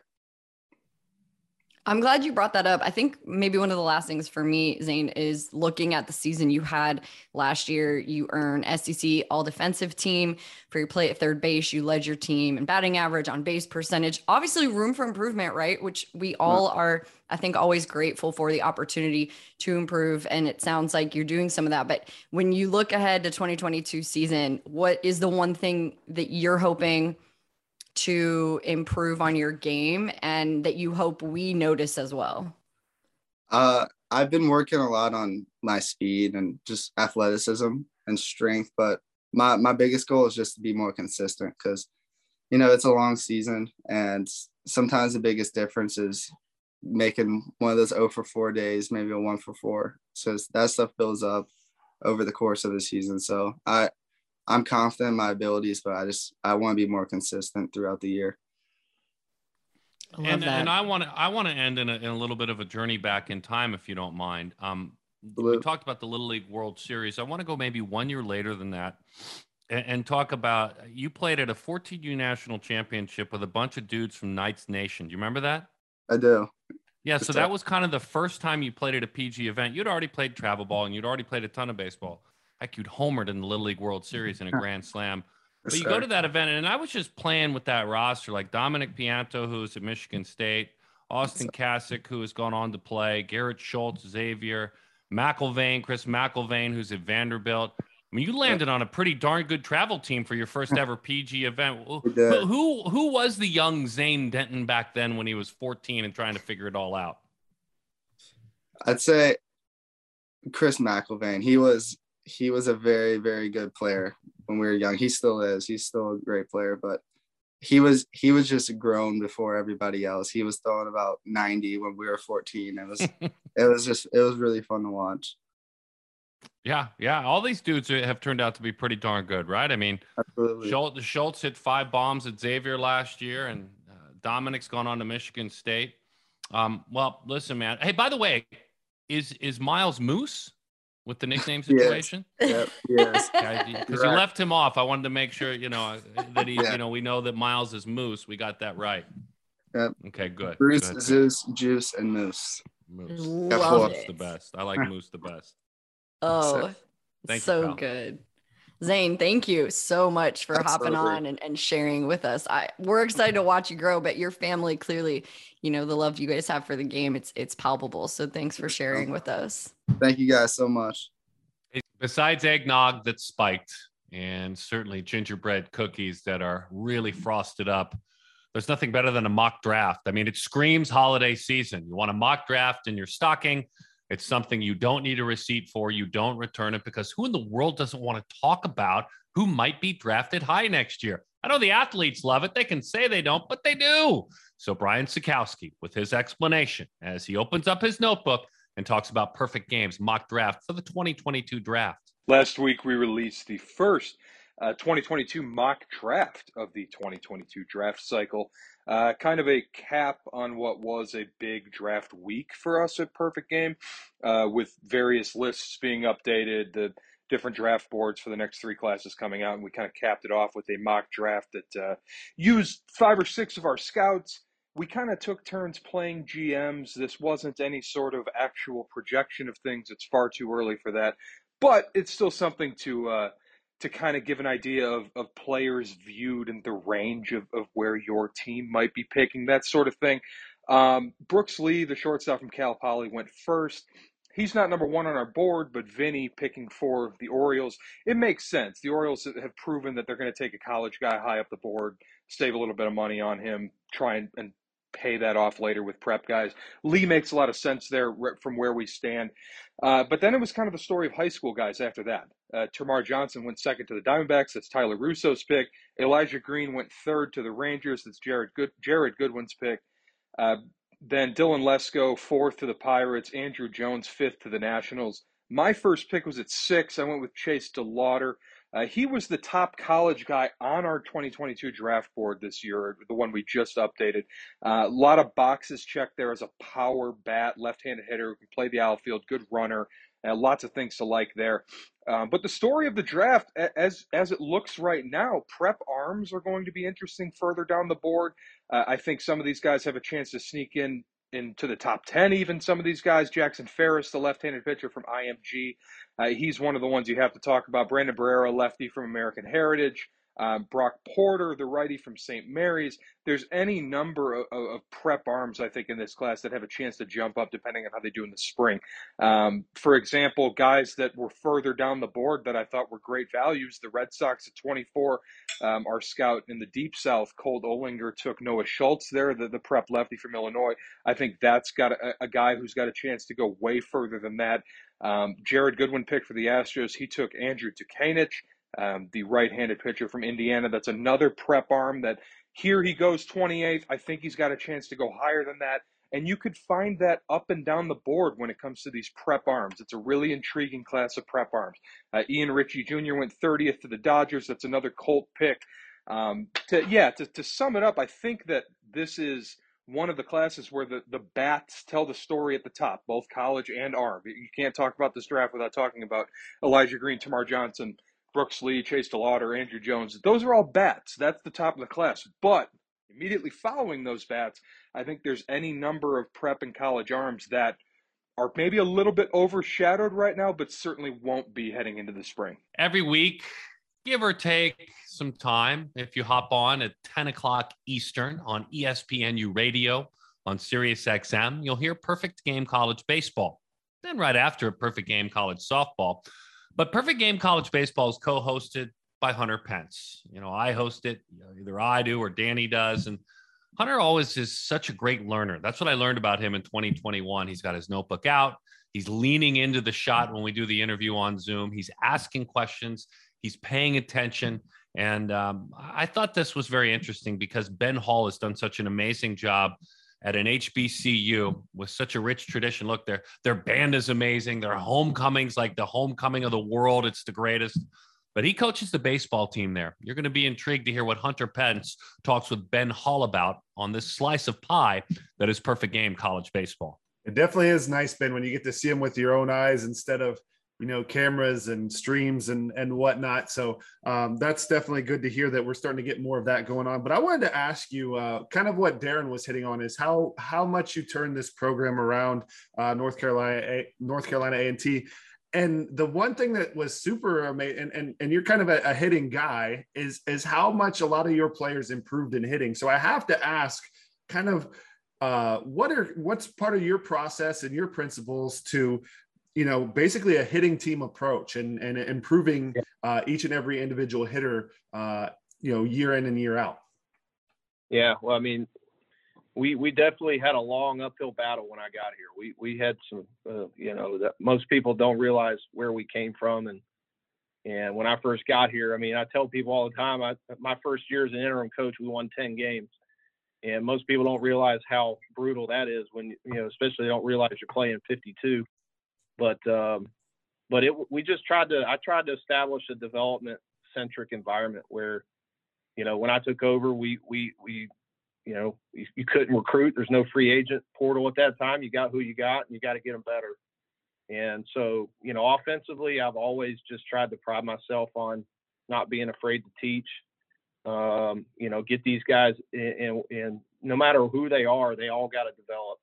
I'm glad you brought that up. I think maybe one of the last things for me, Zane, is looking at the season you had last year. You earned SEC All Defensive Team for your play at third base. You led your team in batting average, on base percentage. Obviously, room for improvement, right? Which we mm-hmm. all are, I think, always grateful for the opportunity to improve. And it sounds like you're doing some of that. But when you look ahead to 2022 season, what is the one thing that you're hoping? To improve on your game and that you hope we notice as well? Uh, I've been working a lot on my speed and just athleticism and strength, but my my biggest goal is just to be more consistent because you know it's a long season and sometimes the biggest difference is making one of those 0 for 4 days, maybe a 1 for 4. So that stuff builds up over the course of the season. So I I'm confident in my abilities, but I just I want to be more consistent throughout the year. I and, and I want to I want to end in a, in a little bit of a journey back in time, if you don't mind. Um, we talked about the Little League World Series. I want to go maybe one year later than that, and, and talk about you played at a 14U national championship with a bunch of dudes from Knights Nation. Do you remember that? I do. Yeah, so that was kind of the first time you played at a PG event. You'd already played travel ball and you'd already played a ton of baseball. Heck, you'd homered in the Little League World Series in a Grand Slam. But you go to that event, and I was just playing with that roster, like Dominic Pianto, who's at Michigan mm-hmm. State, Austin Kasich, who has gone on to play, Garrett Schultz, Xavier, McElvain, Chris McElvain, who's at Vanderbilt. I mean, you landed on a pretty darn good travel team for your first ever PG event. Who, who who was the young Zane Denton back then when he was 14 and trying to figure it all out? I'd say Chris McElvain. He was he was a very very good player when we were young. He still is. He's still a great player, but he was he was just grown before everybody else. He was throwing about 90 when we were 14. It was it was just it was really fun to watch. Yeah, yeah. All these dudes have turned out to be pretty darn good, right? I mean. Schultz, Schultz hit five bombs at Xavier last year, and uh, Dominic's gone on to Michigan State. Um, well, listen, man. Hey, by the way, is is Miles Moose with the nickname Yes. situation? Yep, yes. Because you left him off. I wanted to make sure you know uh, that he, Yeah. you know, we know that Miles is Moose. We got that right. Yep. Okay, good. Bruce, good. Zeus, Juice, and Moose. Moose. Love Moose it. the best. I like Moose the best. Oh, Thank so pal. good. Zane, thank you so much for Absolutely. hopping on and, and sharing with us. I we're excited to watch you grow, but your family clearly, you know, the love you guys have for the game, it's it's palpable. So thanks for sharing with us. Thank you guys so much. Besides eggnog that's spiked and certainly gingerbread cookies that are really frosted up, there's nothing better than a mock draft. I mean, it screams holiday season. You want a mock draft in your stocking it's something you don't need a receipt for. You don't return it because who in the world doesn't want to talk about who might be drafted high next year? I know the athletes love it. They can say they don't, but they do. So, Brian Sakowski, with his explanation as he opens up his notebook and talks about perfect games mock draft for the 2022 draft. Last week, we released the first uh, 2022 mock draft of the 2022 draft cycle. Uh, kind of a cap on what was a big draft week for us at Perfect Game, uh, with various lists being updated, the different draft boards for the next three classes coming out, and we kind of capped it off with a mock draft that uh, used five or six of our scouts. We kind of took turns playing GMs. This wasn't any sort of actual projection of things. It's far too early for that, but it's still something to uh, to kind of give an idea of, of players viewed and the range of, of where your team might be picking, that sort of thing. Um, Brooks Lee, the shortstop from Cal Poly, went first. He's not number one on our board, but Vinnie picking for the Orioles. It makes sense. The Orioles have proven that they're going to take a college guy high up the board, save a little bit of money on him, try and, and pay that off later with prep guys. Lee makes a lot of sense there from where we stand. Uh, but then it was kind of the story of high school guys after that. Uh, Termarr Johnson went second to the Diamondbacks. That's Tyler Russo's pick. Elijah Green went third to the Rangers. That's Jared Good Jared Goodwin's pick. Uh, then Dylan Lesko fourth to the Pirates. Andrew Jones fifth to the Nationals. My first pick was at six. I went with Chase DeLauter. Uh, he was the top college guy on our 2022 draft board this year, the one we just updated. Uh, a lot of boxes checked there as a power bat, left-handed hitter who can play the outfield, good runner, uh, lots of things to like there. Um, but the story of the draft, as as it looks right now, prep arms are going to be interesting further down the board. Uh, I think some of these guys have a chance to sneak in into the top 10 even some of these guys jackson ferris the left-handed pitcher from img uh, he's one of the ones you have to talk about brandon barriera lefty from american heritage um, Brock Porter, the righty from St. Mary's. There's any number of, of, prep arms, I think, in this class that have a chance to jump up depending on how they do in the spring. Um, for example, guys that were further down the board that I thought were great values, the Red Sox at 24, um, our scout in the Deep South, Colt Olinger, took Noah Schultz there, the, the prep lefty from Illinois. I think that's got a, a guy who's got a chance to go way further than that. Um, Jared Goodwin picked for the Astros. He took Andrew Dutkanych um, the right-handed pitcher from Indiana. That's another prep arm that here he goes 28th. I think he's got a chance to go higher than that. And you could find that up and down the board when it comes to these prep arms. It's a really intriguing class of prep arms. Uh, Ian Ritchie Jr. went 30th to the Dodgers. That's another Colt pick. Um, to, yeah, to, to sum it up, I think that this is one of the classes where the, the bats tell the story at the top, both college and arm. You can't talk about this draft without talking about Elijah Green, Termarr Johnson, Brooks Lee, Chase DeLauter, Andrew Jones. Those are all bats. That's the top of the class. But immediately following those bats, I think there's any number of prep and college arms that are maybe a little bit overshadowed right now, but certainly won't be heading into the spring. Every week, give or take some time, if you hop on at 10 o'clock Eastern on ESPNU Radio on Sirius XM, you'll hear Perfect Game College Baseball. Then, right after Perfect Game College Softball, but Perfect Game College Baseball is co-hosted by Hunter Pence. You know, I host it, either I do or Dani does. And Hunter always is such a great learner. That's what I learned about him in 2021. He's got his notebook out. He's leaning into the shot when we do the interview on Zoom. He's asking questions. He's paying attention. And um, I thought this was very interesting because Ben Hall has done such an amazing job at an HBCU with such a rich tradition. Look, their their band is amazing. Their homecomings, like the homecoming of the world, it's the greatest. But he coaches the baseball team there. You're going to be intrigued to hear what Hunter Pence talks with Ben Hall about on this slice of pie that is perfect game college baseball. It definitely is nice, Ben, when you get to see him with your own eyes instead of you know cameras and streams and and whatnot. So um, that's definitely good to hear that we're starting to get more of that going on. But i wanted to ask you uh, kind of what Daron was hitting on is how how much you turned this program around uh, north carolina north carolina a&t and the one thing that was super amazing, and, and, and you're kind of a, a hitting guy, is is how much a lot of your players improved in hitting. So I have to ask, kind of, uh, what are what's part of your process and your principles to, you know, basically a hitting team approach and and improving uh, each and every individual hitter, uh, you know, year in and year out. Yeah, well, I mean, we we definitely had a long uphill battle when I got here. We we had some, uh, you know, that most people don't realize where we came from, and and when I first got here, I mean, I tell people all the time, I my first year as an interim coach, we won ten games, and most people don't realize how brutal that is when you know, especially they don't realize you're playing 52. But um, but it we just tried to I tried to establish a development centric environment where you know when I took over, we we we you know, you, you, couldn't recruit. There's no free agent portal at that time. You got who you got, and you got to get them better. And so, you know, offensively, I've always just tried to pride myself on not being afraid to teach. Um, you know, get these guys, and, and no matter who they are, they all got to develop,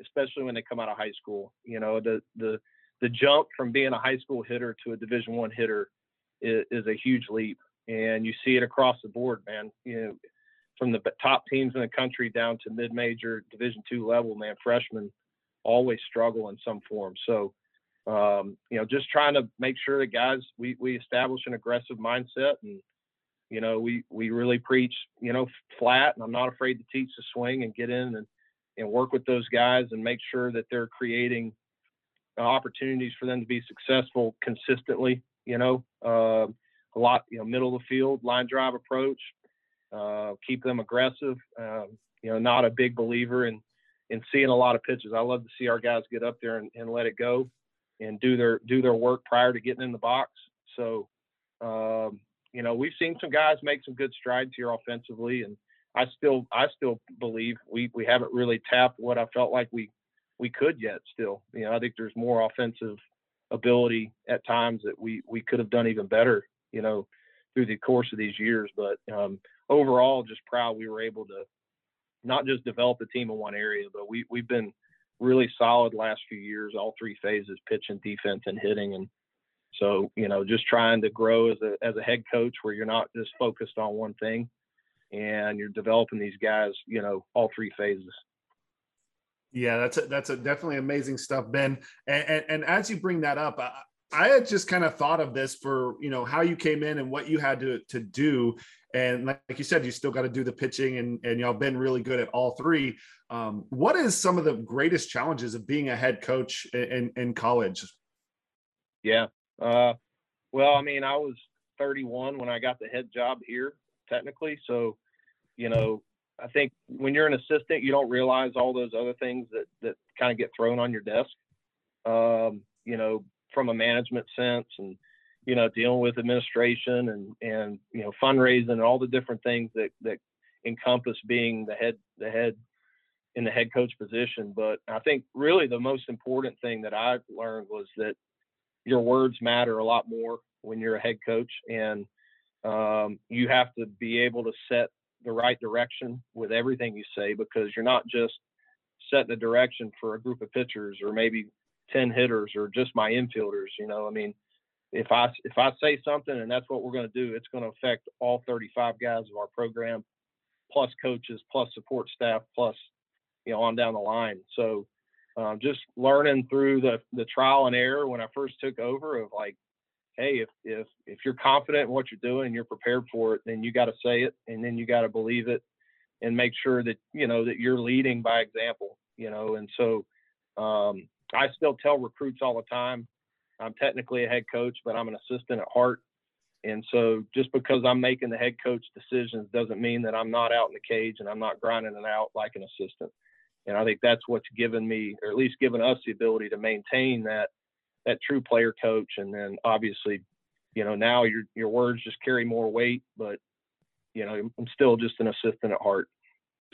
especially when they come out of high school. You know, the the the jump from being a high school hitter to a Division One hitter is, is a huge leap, and you see it across the board, man. You know from the top teams in the country down to mid-major Division two level, man, freshmen always struggle in some form. So, um, you know, just trying to make sure that guys we we establish an aggressive mindset and you know we we really preach you know flat and I'm not afraid to teach the swing and get in and and work with those guys and make sure that they're creating opportunities for them to be successful consistently. You know, uh, a lot you know middle of the field line drive approach, uh, keep them aggressive. Um, you know, not a big believer in in seeing a lot of pitches. I love to see our guys get up there and, and let it go and do their do their work prior to getting in the box. So, um, you know, we've seen some guys make some good strides here offensively, and I still I still believe we we haven't really tapped what I felt like we we could yet. Still, you know, I think there's more offensive ability at times that we we could have done even better. You know, through the course of these years, but um, overall, just proud we were able to not just develop the team in one area, but we we've been really solid last few years, all three phases, pitching, defense, and hitting. And so, you know, just trying to grow as a as a head coach where you're not just focused on one thing and you're developing these guys, you know, all three phases. Yeah, that's a, that's a definitely amazing stuff, Ben. And, and, and as you bring that up, I, I had just kind of thought of this for you know how you came in and what you had to to do and like, you said, you still got to do the pitching, and, and y'all been really good at all three. Um, what is some of the greatest challenges of being a head coach in, in college? Yeah. Uh, well, I mean, I was 31 when I got the head job here, technically. So, you know, I think when you're an assistant, you don't realize all those other things that, that kind of get thrown on your desk, um, you know, from a management sense and, you know, dealing with administration and and you know fundraising and all the different things that that encompass being the head the head in the head coach position. But I think really the most important thing that I learned was that your words matter a lot more when you're a head coach, and um, you have to be able to set the right direction with everything you say because you're not just setting the direction for a group of pitchers or maybe 10 hitters or just my infielders. You know, I mean, if I if I say something and that's what we're going to do, it's going to affect all 35 guys of our program, plus coaches, plus support staff, plus you know on down the line. So um, just learning through the the trial and error when I first took over of like, hey, if if if you're confident in what you're doing and you're prepared for it, then you got to say it and then you got to believe it and make sure that you know that you're leading by example. You know, and so um, I still tell recruits all the time I'm technically a head coach, but I'm an assistant at heart. And so just because I'm making the head coach decisions doesn't mean that I'm not out in the cage and I'm not grinding it out like an assistant. And I think that's what's given me, or at least given us the ability to maintain that that true player coach. And then obviously, you know, now your your words just carry more weight, but you know, I'm still just an assistant at heart.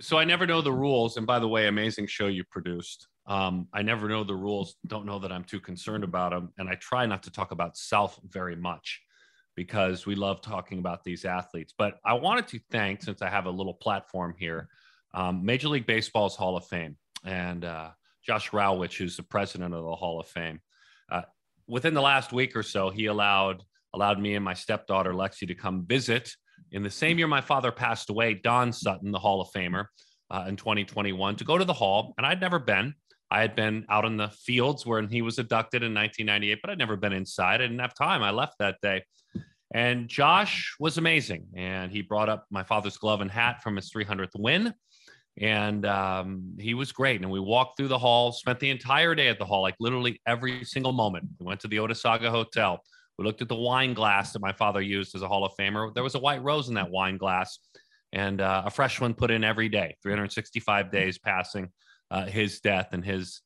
So I never know the rules. And by the way, amazing show you produced. Um, I never know the rules, don't know that I'm too concerned about them. And I try not to talk about self very much because we love talking about these athletes. But I wanted to thank, since I have a little platform here, um, Major League Baseball's Hall of Fame and uh, Josh Rawitsch, who's the president of the Hall of Fame. Uh, within the last week or so, he allowed allowed me and my stepdaughter Lexi to come visit. In the same year my father passed away, Don Sutton, the Hall of Famer, uh, in 2021, to go to the Hall, and I'd never been. I had been out in the fields where he was abducted in 1998, but I'd never been inside. I didn't have time. I left that day. And Josh was amazing. And he brought up my father's glove and hat from his 300th win. And um, he was great. And we walked through the hall, spent the entire day at the hall, like literally every single moment. We went to the Otesaga Hotel. We looked at the wine glass that my father used as a Hall of Famer. There was a white rose in that wine glass and uh, a fresh one put in every day, 365 days passing uh, his death and his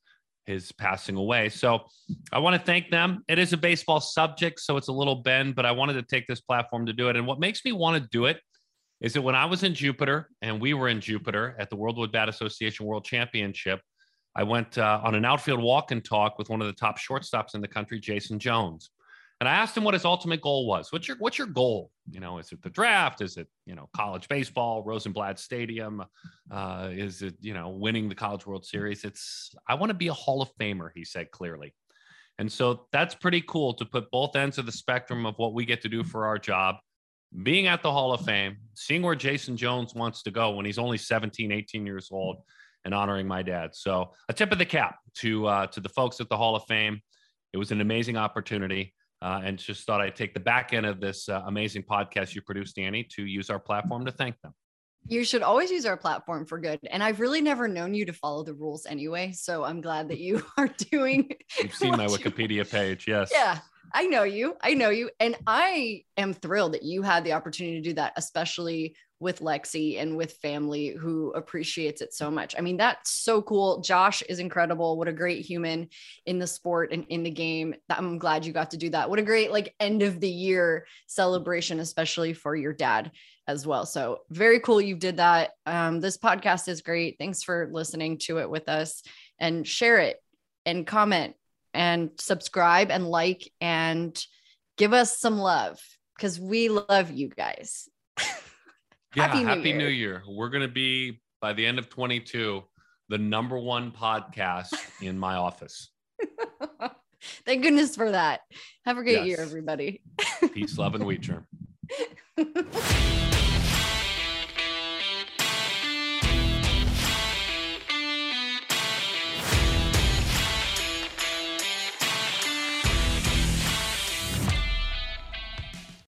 his passing away. So I want to thank them. It is a baseball subject, so it's a little bend, but I wanted to take this platform to do it. And what makes me want to do it is that when I was in Jupiter and we were in Jupiter at the World Wood Bat Association World Championship, I went uh, on an outfield walk and talk with one of the top shortstops in the country, Jason Jones. And I asked him what his ultimate goal was. What's your what's your goal? You know, is it the draft? Is it you know college baseball, Rosenblatt Stadium? Uh, is it you know winning the College World Series? It's I want to be a Hall of Famer. He said clearly, and so that's pretty cool to put both ends of the spectrum of what we get to do for our job. Being at the Hall of Fame, seeing where Jason Jones wants to go when he's only 17, 18 years old, and honoring my dad. So a tip of the cap to uh, to the folks at the Hall of Fame. It was an amazing opportunity uh, and just thought I'd take the back end of this uh, amazing podcast you produced, Dani, to use our platform to thank them. You should always use our platform for good. And I've really never known you to follow the rules anyway. So I'm glad that you are doing. You've seen my Wikipedia you... page. Yes. Yeah. I know you. I know you. And I am thrilled that you had the opportunity to do that, especially with Lexi and with family who appreciates it so much. I mean, that's so cool. Josh is incredible. What a great human in the sport and in the game. I'm glad you got to do that. What a great like end of the year celebration, especially for your dad as well. So very cool you did that. Um, this podcast is great. Thanks for listening to it with us and share it and comment and subscribe and like and give us some love because we love you guys. Yeah, happy, New, happy Year. New Year. We're going to be by the end of 22 the number one podcast in my office. Thank goodness for that. Have a great yes. year, everybody. Peace, love, and we